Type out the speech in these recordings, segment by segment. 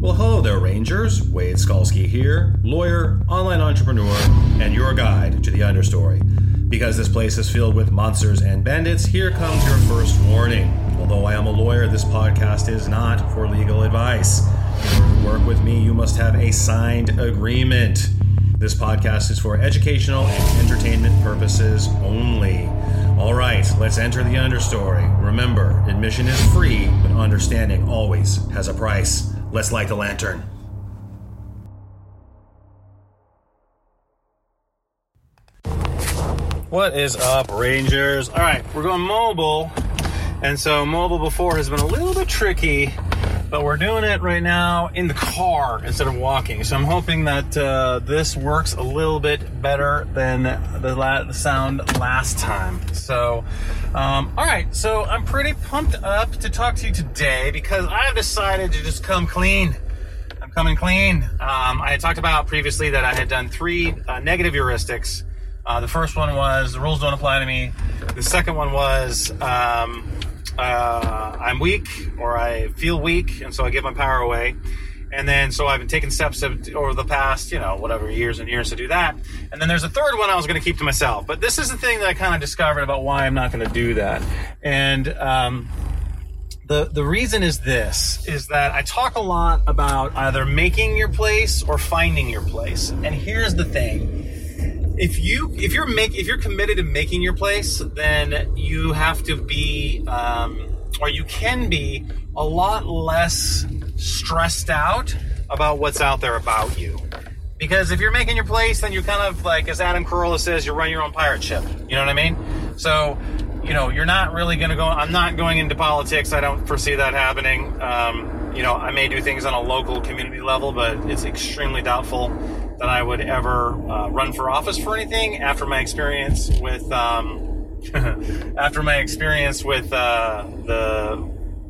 Well, hello there, Rangers. Wade Skalski here, lawyer, online entrepreneur, and your guide to the understory. Because this place is filled with monsters and bandits, here comes your first warning. Although I am a lawyer, this podcast is not for legal advice. To work with me, you must have a signed agreement. This podcast is for educational and entertainment purposes only. All right, let's enter the understory. Remember, admission is free, but understanding always has a price. Let's light the lantern. What is up, Rangers? All right, we're going mobile. And so, mobile before has been a little bit tricky, but we're doing it right now in the car instead of walking. So, I'm hoping that uh, this works a little bit better than the, la- the sound last time. So, um, all right, so I'm pretty pumped up to talk to you today because I've decided to just come clean. I'm coming clean. Um, I had talked about previously that I had done three uh, negative heuristics. Uh, the first one was the rules don't apply to me. The second one was um, uh, I'm weak or I feel weak, and so I give my power away. And then, so I've been taking steps over the past, you know, whatever years and years to do that. And then there's a third one I was going to keep to myself. But this is the thing that I kind of discovered about why I'm not going to do that. And um, the the reason is this: is that I talk a lot about either making your place or finding your place. And here's the thing: if you if you're make if you're committed to making your place, then you have to be, um, or you can be, a lot less stressed out about what's out there about you. Because if you're making your place, then you're kind of like, as Adam Carolla says, you run your own pirate ship. You know what I mean? So, you know, you're not really going to go. I'm not going into politics. I don't foresee that happening. Um, you know, I may do things on a local community level, but it's extremely doubtful that I would ever uh, run for office for anything after my experience with um, after my experience with uh, the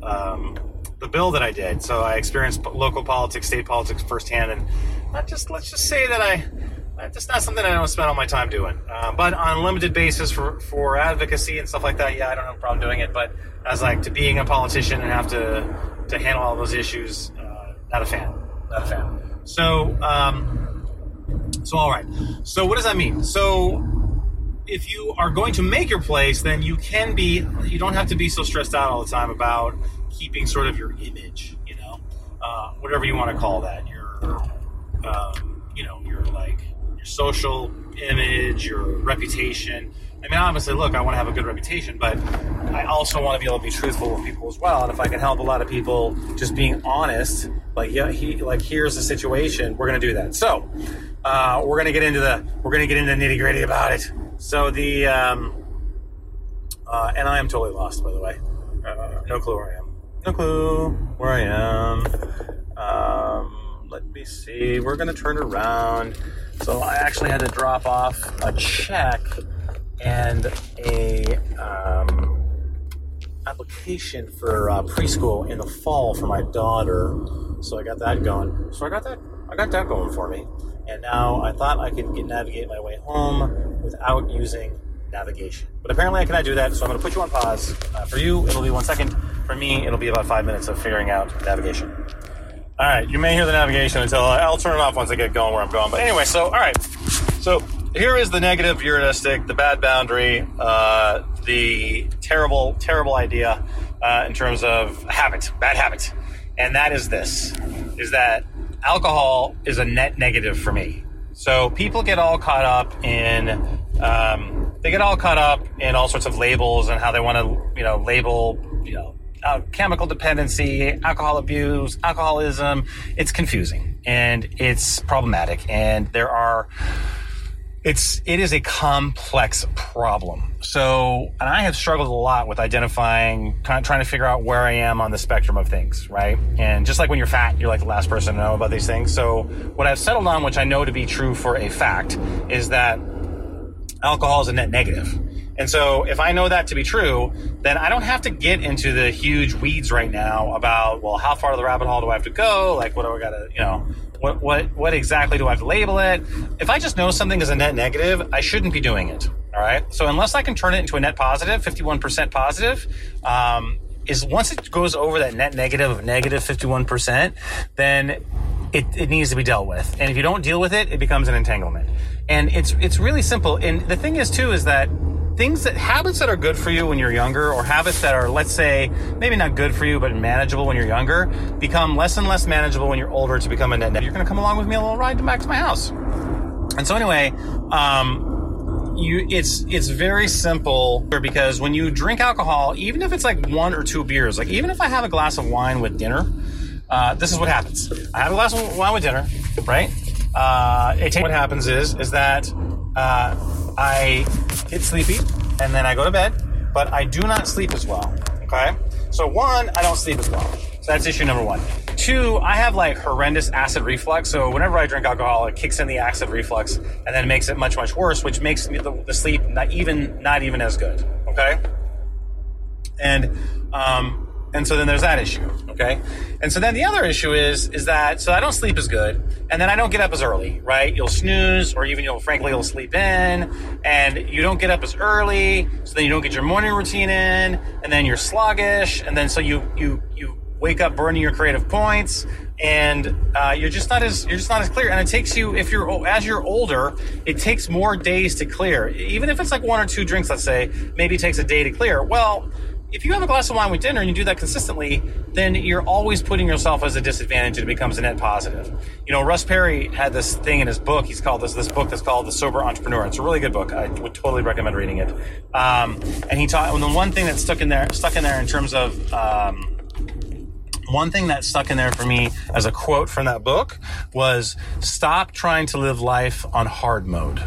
um, the bill that I did. So I experienced local politics, state politics firsthand, and not just let's just say that I. It's not something I don't spend all my time doing, uh, but on a limited basis for, for advocacy and stuff like that. Yeah, I don't have a problem doing it. But as like to being a politician and have to to handle all those issues, uh, not a fan. Not a fan. So um, so, all right. So, what does that mean? So, if you are going to make your place, then you can be, you don't have to be so stressed out all the time about keeping sort of your image, you know, uh, whatever you want to call that. Your, um, you know, your like, your social image, your reputation. I mean, obviously, look, I want to have a good reputation, but I also want to be able to be truthful with people as well. And if I can help a lot of people just being honest, like, yeah, he, like, here's the situation, we're going to do that. So, uh, we're gonna get into the we're gonna get into the nitty gritty about it. So the um, uh, and I am totally lost, by the way. Uh, no clue where I am. No clue where I am. Um, let me see. We're gonna turn around. So I actually had to drop off a check and a um, application for uh, preschool in the fall for my daughter. So I got that going. So I got that. I got that going for me and now I thought I could get, navigate my way home without using navigation. But apparently I cannot do that, so I'm going to put you on pause. Uh, for you, it'll be one second. For me, it'll be about five minutes of figuring out navigation. All right, you may hear the navigation until I, I'll turn it off once I get going where I'm going. But anyway, so all right, so here is the negative heuristic, the bad boundary, uh, the terrible, terrible idea uh, in terms of habit, bad habit, and that is this: is that alcohol is a net negative for me. So people get all caught up in um, they get all caught up in all sorts of labels and how they want to you know label you know uh, chemical dependency, alcohol abuse, alcoholism. It's confusing and it's problematic, and there are it's it is a complex problem. So, and I have struggled a lot with identifying, kind of trying to figure out where I am on the spectrum of things, right? And just like when you're fat, you're like the last person to know about these things. So, what I've settled on, which I know to be true for a fact, is that alcohol is a net negative. And so, if I know that to be true, then I don't have to get into the huge weeds right now about, well, how far to the rabbit hole do I have to go? Like, what do I got to, you know, what, what, what exactly do I have to label it? If I just know something is a net negative, I shouldn't be doing it. All right. So unless I can turn it into a net positive, 51% positive, um, is once it goes over that net negative of negative 51%, then it, it needs to be dealt with. And if you don't deal with it, it becomes an entanglement. And it's it's really simple. And the thing is too is that things that habits that are good for you when you're younger or habits that are let's say maybe not good for you but manageable when you're younger become less and less manageable when you're older to become a net. You're going to come along with me a little ride back to my house. And so anyway, um, you it's it's very simple because when you drink alcohol, even if it's like one or two beers, like even if I have a glass of wine with dinner, uh, this is what happens. I have a glass of wine with dinner, right? Uh, it, what happens is is that uh, I get sleepy and then I go to bed, but I do not sleep as well. Okay, so one, I don't sleep as well. So that's issue number one. Two, I have like horrendous acid reflux. So whenever I drink alcohol, it kicks in the acid reflux and then makes it much much worse, which makes the, the sleep not even not even as good. Okay, and um, and so then there's that issue, okay? And so then the other issue is is that so I don't sleep as good, and then I don't get up as early, right? You'll snooze, or even you'll frankly you'll sleep in, and you don't get up as early, so then you don't get your morning routine in, and then you're sluggish, and then so you you you wake up burning your creative points, and uh, you're just not as you're just not as clear. And it takes you if you're as you're older, it takes more days to clear. Even if it's like one or two drinks, let's say, maybe it takes a day to clear. Well if you have a glass of wine with dinner and you do that consistently, then you're always putting yourself as a disadvantage and it becomes a net positive. You know, Russ Perry had this thing in his book. He's called this this book that's called The Sober Entrepreneur. It's a really good book. I would totally recommend reading it. Um, and he taught and the one thing that stuck in there stuck in there in terms of um, one thing that stuck in there for me as a quote from that book was stop trying to live life on hard mode.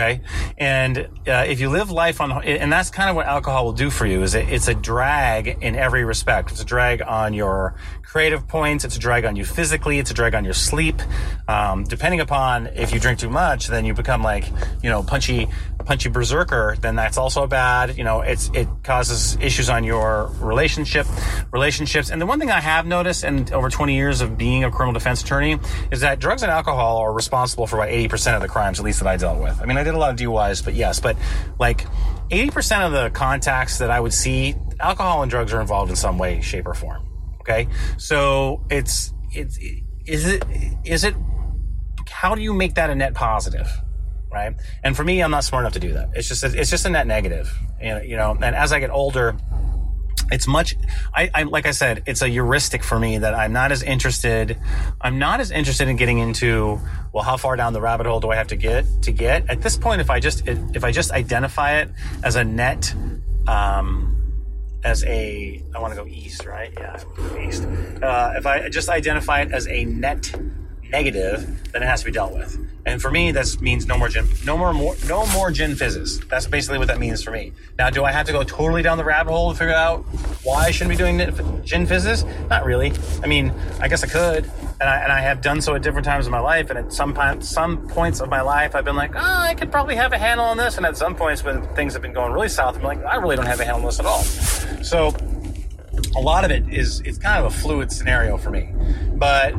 Okay. And uh, if you live life on, and that's kind of what alcohol will do for you is it, it's a drag in every respect. It's a drag on your creative points. It's a drag on you physically. It's a drag on your sleep. Um, depending upon if you drink too much, then you become like, you know, punchy, punchy berserker. Then that's also bad. You know, it's, it causes issues on your relationship, relationships. And the one thing I have noticed and over 20 years of being a criminal defense attorney is that drugs and alcohol are responsible for about 80% of the crimes, at least that I dealt with. I mean, I did a lot of DUIs, but yes, but like 80% of the contacts that I would see, alcohol and drugs are involved in some way, shape, or form. Okay. So it's, it's, is it, is it, how do you make that a net positive? Right. And for me, I'm not smart enough to do that. It's just, it's just a net negative. You know, and as I get older, it's much I, I, like i said it's a heuristic for me that i'm not as interested i'm not as interested in getting into well how far down the rabbit hole do i have to get to get at this point if i just if i just identify it as a net um as a i want to go east right yeah east uh, if i just identify it as a net negative then it has to be dealt with and for me, that means no more gin, no more, more, no more gin fizzes. That's basically what that means for me. Now, do I have to go totally down the rabbit hole to figure out why I shouldn't be doing gin fizzes? Not really. I mean, I guess I could, and I, and I have done so at different times in my life. And at some some points of my life, I've been like, oh, I could probably have a handle on this. And at some points, when things have been going really south, I'm like, I really don't have a handle on this at all. So, a lot of it is it's kind of a fluid scenario for me, but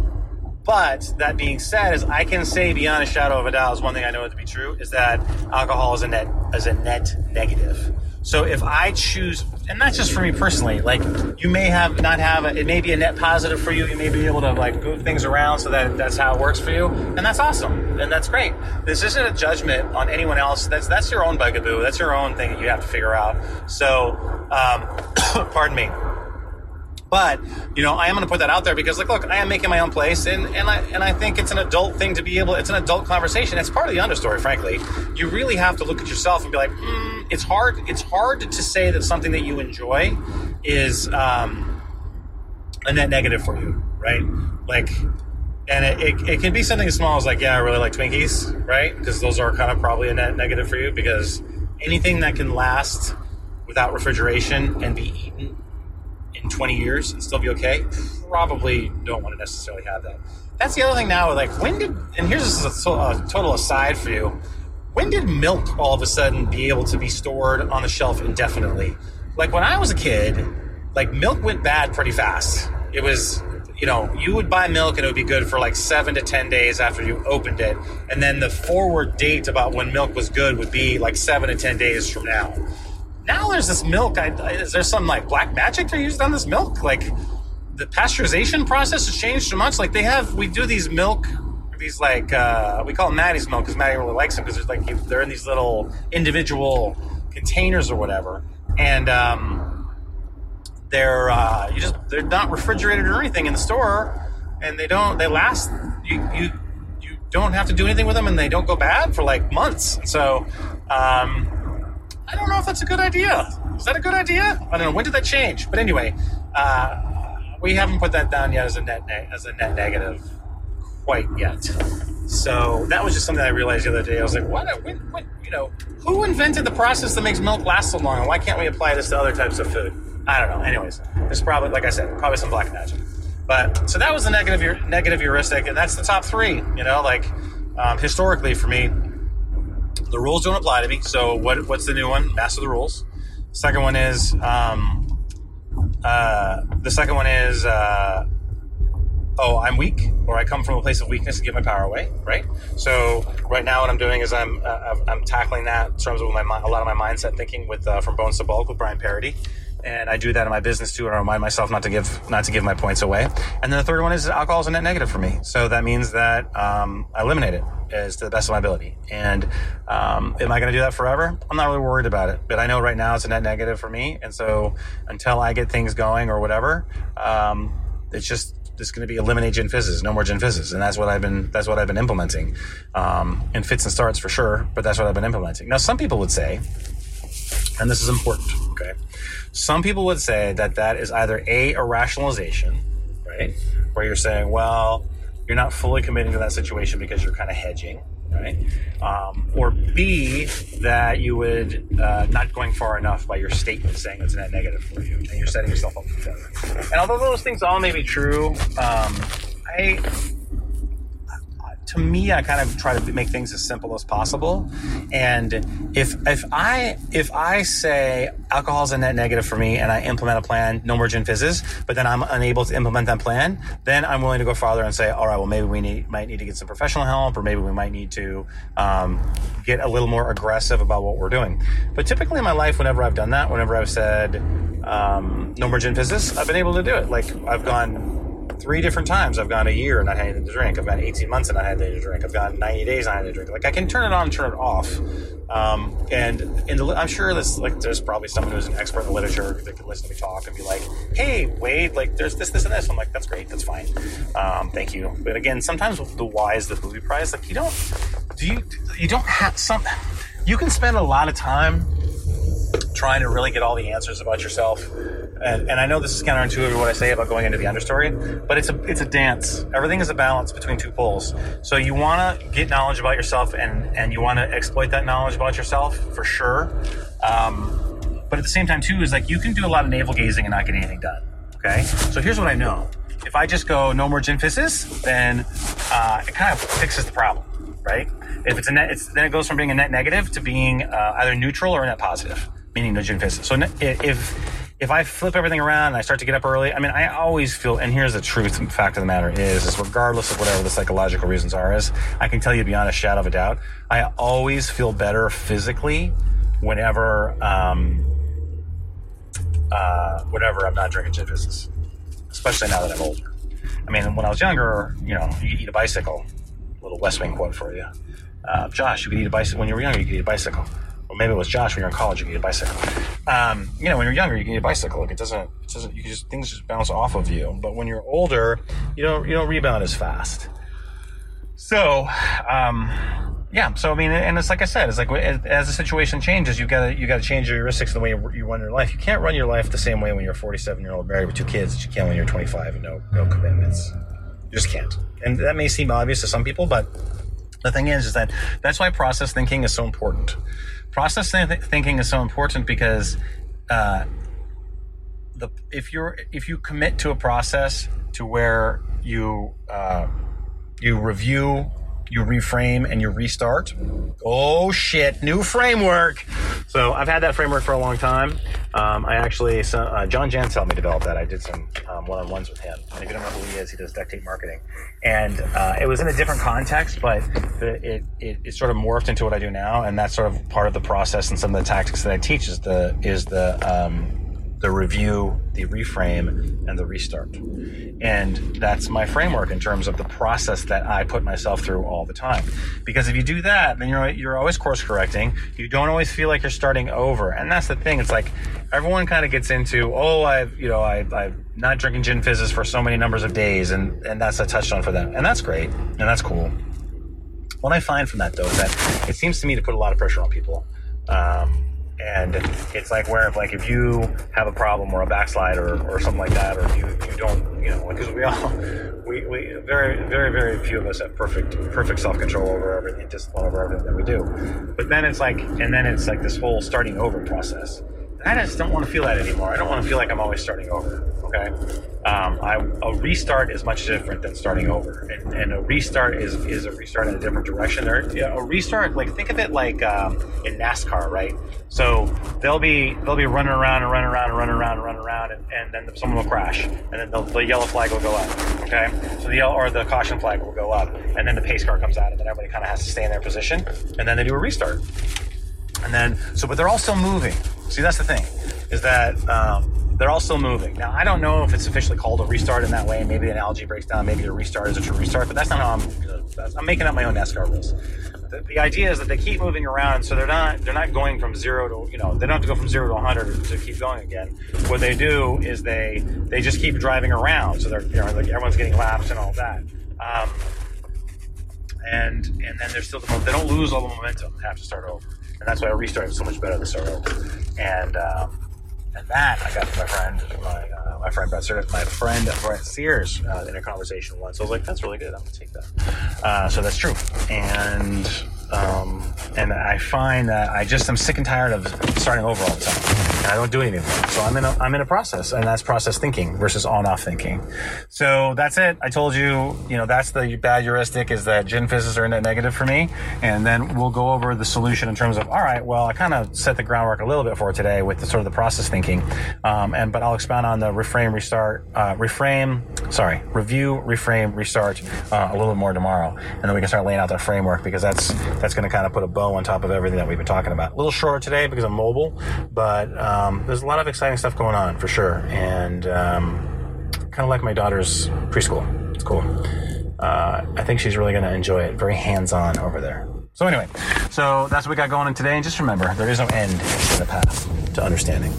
but that being said, is I can say beyond a shadow of a doubt, is one thing I know to be true, is that alcohol is a net is a net negative. So if I choose, and not just for me personally, like you may have not have a, it may be a net positive for you. You may be able to like move things around so that that's how it works for you, and that's awesome, and that's great. This isn't a judgment on anyone else. That's that's your own bugaboo. That's your own thing that you have to figure out. So, um, pardon me. But you know, I am going to put that out there because, like, look, I am making my own place, and and I and I think it's an adult thing to be able. It's an adult conversation. It's part of the understory, frankly. You really have to look at yourself and be like, mm, it's hard. It's hard to say that something that you enjoy is um, a net negative for you, right? Like, and it, it, it can be something as small as like, yeah, I really like Twinkies, right? Because those are kind of probably a net negative for you because anything that can last without refrigeration and be eaten in 20 years and still be okay, probably don't want to necessarily have that. That's the other thing now. Like, when did, and here's a, a total aside for you. When did milk all of a sudden be able to be stored on the shelf indefinitely? Like, when I was a kid, like, milk went bad pretty fast. It was, you know, you would buy milk and it would be good for like seven to 10 days after you opened it. And then the forward date about when milk was good would be like seven to 10 days from now now there's this milk. I, is there some like black magic they're using on this milk? Like the pasteurization process has changed so much. Like they have, we do these milk, these like uh, we call them Maddie's milk because Maddie really likes them because like they're in these little individual containers or whatever, and um, they're uh, you just they're not refrigerated or anything in the store, and they don't they last you you you don't have to do anything with them, and they don't go bad for like months. So. Um, I don't know if that's a good idea. Is that a good idea? I don't know. When did that change? But anyway, uh, we haven't put that down yet as a net ne- as a net negative quite yet. So that was just something I realized the other day. I was like, what, what, what, you know, who invented the process that makes milk last so long? Why can't we apply this to other types of food? I don't know. Anyways, it's probably, like I said, probably some black magic. But so that was the negative, negative heuristic, and that's the top three. You know, like um, historically for me, the rules don't apply to me. So what, what's the new one? Master the rules. Second one is um, uh, the second one is uh, oh i'm weak or i come from a place of weakness to give my power away right so right now what i'm doing is i'm uh, i'm tackling that in terms of my a lot of my mindset thinking with uh, from bones to bulk with brian parody and I do that in my business too, and I remind myself not to give not to give my points away. And then the third one is alcohol is a net negative for me, so that means that um, I eliminate it as to the best of my ability. And um, am I going to do that forever? I'm not really worried about it, but I know right now it's a net negative for me, and so until I get things going or whatever, um, it's just it's going to be eliminate gin fizzes, no more gin fizzes, and that's what I've been that's what I've been implementing um, in fits and starts for sure. But that's what I've been implementing. Now, some people would say, and this is important, okay some people would say that that is either a, a rationalization, right? Where you're saying, well, you're not fully committing to that situation because you're kind of hedging, right? Um, or B, that you would uh, not going far enough by your statement saying it's net negative for you, and you're setting yourself up for failure. And although those things all may be true, um, I to me, I kind of try to make things as simple as possible. And if if I if I say alcohol is a net negative for me, and I implement a plan, no more gin fizzes, but then I'm unable to implement that plan, then I'm willing to go farther and say, all right, well maybe we need might need to get some professional help, or maybe we might need to um, get a little more aggressive about what we're doing. But typically in my life, whenever I've done that, whenever I've said um, no more gin fizzes, I've been able to do it. Like I've gone three different times I've gone a year and not had anything to drink. I've gone 18 months and not had anything to drink. I've gone 90 days and not had to drink. Like I can turn it on and turn it off. Um, and in the, I'm sure this, like, there's probably someone who's an expert in the literature that could listen to me talk and be like, "Hey, Wade, like, there's this, this, and this." I'm like, "That's great. That's fine. Um, thank you." But again, sometimes the why is the booby prize. Like, you don't, do you, you don't have some. You can spend a lot of time trying to really get all the answers about yourself and, and I know this is counterintuitive what I say about going into the understory, but it's a it's a dance. Everything is a balance between two poles. So you want to get knowledge about yourself, and and you want to exploit that knowledge about yourself for sure. Um, but at the same time, too, is like you can do a lot of navel gazing and not get anything done. Okay, so here's what I know: if I just go no more gin fizzes, then uh, it kind of fixes the problem, right? If it's a net, it's, then it goes from being a net negative to being uh, either neutral or a net positive, meaning no gin fizzes. So if if I flip everything around and I start to get up early, I mean, I always feel, and here's the truth fact of the matter is, is regardless of whatever the psychological reasons are, is I can tell you beyond a shadow of a doubt, I always feel better physically whenever, um, uh, I'm not drinking gin fizzes, especially now that I'm older. I mean, when I was younger, you know, you could eat a bicycle. A little West Wing quote for you. Uh, Josh, you could eat a bicycle when you were younger. You could eat a bicycle or maybe it was Josh when you're in college, you can get a bicycle. Um, you know, when you're younger, you can get a bicycle. Like it doesn't, it doesn't, you just, things just bounce off of you. But when you're older, you don't, you don't rebound as fast. So, um, yeah. So I mean, and it's like I said, it's like as the situation changes, you gotta you gotta change your heuristics the way you run your life. You can't run your life the same way when you're a 47 year old married with two kids that you can when you're 25 and no no commitments. You just can't. And that may seem obvious to some people, but the thing is, is that that's why process thinking is so important process th- thinking is so important because uh, the if you're if you commit to a process to where you uh, you review you reframe and you restart. Oh shit, new framework. So I've had that framework for a long time. Um, I actually, so, uh, John Jantsch helped me develop that. I did some um, one-on-ones with him. And if you don't know who he is, he does duct tape marketing. And uh, it was in a different context, but it, it, it sort of morphed into what I do now. And that's sort of part of the process and some of the tactics that I teach is the, is the, um, the review, the reframe, and the restart. And that's my framework in terms of the process that I put myself through all the time. Because if you do that, then you're you're always course correcting. You don't always feel like you're starting over. And that's the thing. It's like everyone kind of gets into, oh, I've you know, I, I'm not drinking gin fizzes for so many numbers of days, and and that's a touchstone for them, and that's great, and that's cool. What I find from that though is that it seems to me to put a lot of pressure on people. Um, and it's like where if like if you have a problem or a backslide or, or something like that or you, you don't you know because we all we, we very very very few of us have perfect perfect self-control over everything discipline over everything that we do. But then it's like and then it's like this whole starting over process I just don't want to feel that anymore. I don't want to feel like I'm always starting over. Okay, um, I, a restart is much different than starting over, and, and, a restart is is a restart in a different direction. Or a restart, like think of it like um, in NASCAR, right? So they'll be they'll be running around and running around and running around and running around, and, and then someone will crash, and then the, the, yellow flag will go up. Okay, so the yellow or the caution flag will go up, and then the pace car comes out, and then everybody kind of has to stay in their position, and then they do a restart. And then, so, but they're all still moving. See, that's the thing, is that um, they're all still moving. Now, I don't know if it's officially called a restart in that way. Maybe the analogy breaks down. Maybe a restart is a true restart, but that's not how I'm. I'm making up my own NASCAR rules. The, the, idea is that they keep moving around, so they're not they're not going from zero to you know they don't have to go from zero to 100 to keep going again. What they do is they they just keep driving around, so they're you know like everyone's getting laps and all that. Um, and and then they're still they don't lose all the momentum. They have to start over and that's why a restart is so much better start over. And um, and that I got from my friend, my uh, my friend Brett Sears, my friend Brett Sears uh, in a conversation once. I was like, that's really good. I'm gonna take that. Uh, so that's true. And um, and I find that I just I'm sick and tired of starting over all the time. I don't do anything. So I'm in a I'm in a process, and that's process thinking versus on off thinking. So that's it. I told you, you know, that's the bad heuristic is that gin fizzes are net negative for me, and then we'll go over the solution in terms of all right. Well, I kind of set the groundwork a little bit for today with the sort of the process thinking, um, and but I'll expound on the reframe, restart, uh, reframe. Sorry, review, reframe, restart uh, a little bit more tomorrow, and then we can start laying out that framework because that's that's going to kind of put a bow on top of everything that we've been talking about. A little shorter today because I'm mobile, but um, there's a lot of exciting stuff going on for sure, and um, kind of like my daughter's preschool. It's cool. Uh, I think she's really going to enjoy it. Very hands-on over there. So anyway, so that's what we got going on today. And just remember, there is no end to the path to understanding.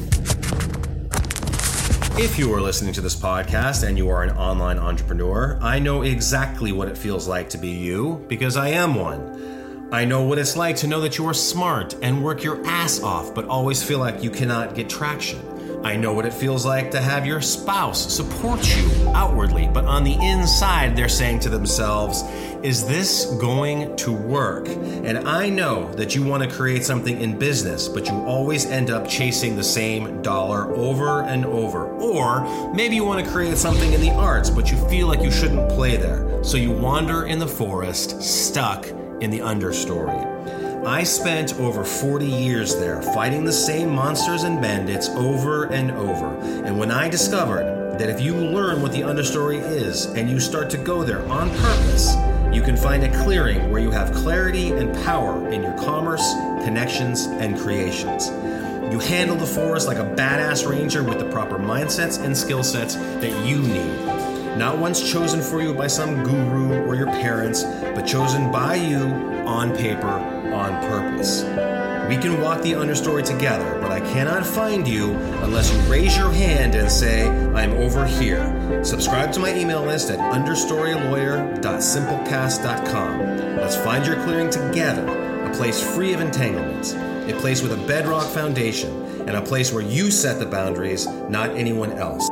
If you are listening to this podcast and you are an online entrepreneur, I know exactly what it feels like to be you because I am one. I know what it's like to know that you are smart and work your ass off, but always feel like you cannot get traction. I know what it feels like to have your spouse support you outwardly, but on the inside, they're saying to themselves, Is this going to work? And I know that you want to create something in business, but you always end up chasing the same dollar over and over. Or maybe you want to create something in the arts, but you feel like you shouldn't play there. So you wander in the forest, stuck in the understory. I spent over 40 years there fighting the same monsters and bandits over and over. And when I discovered that if you learn what the understory is and you start to go there on purpose, you can find a clearing where you have clarity and power in your commerce, connections, and creations. You handle the forest like a badass ranger with the proper mindsets and skill sets that you need not once chosen for you by some guru or your parents, but chosen by you on paper, on purpose. We can walk the understory together, but I cannot find you unless you raise your hand and say, I'm over here. Subscribe to my email list at understorylawyer.simplecast.com. Let's find your clearing together, a place free of entanglements, a place with a bedrock foundation, and a place where you set the boundaries, not anyone else.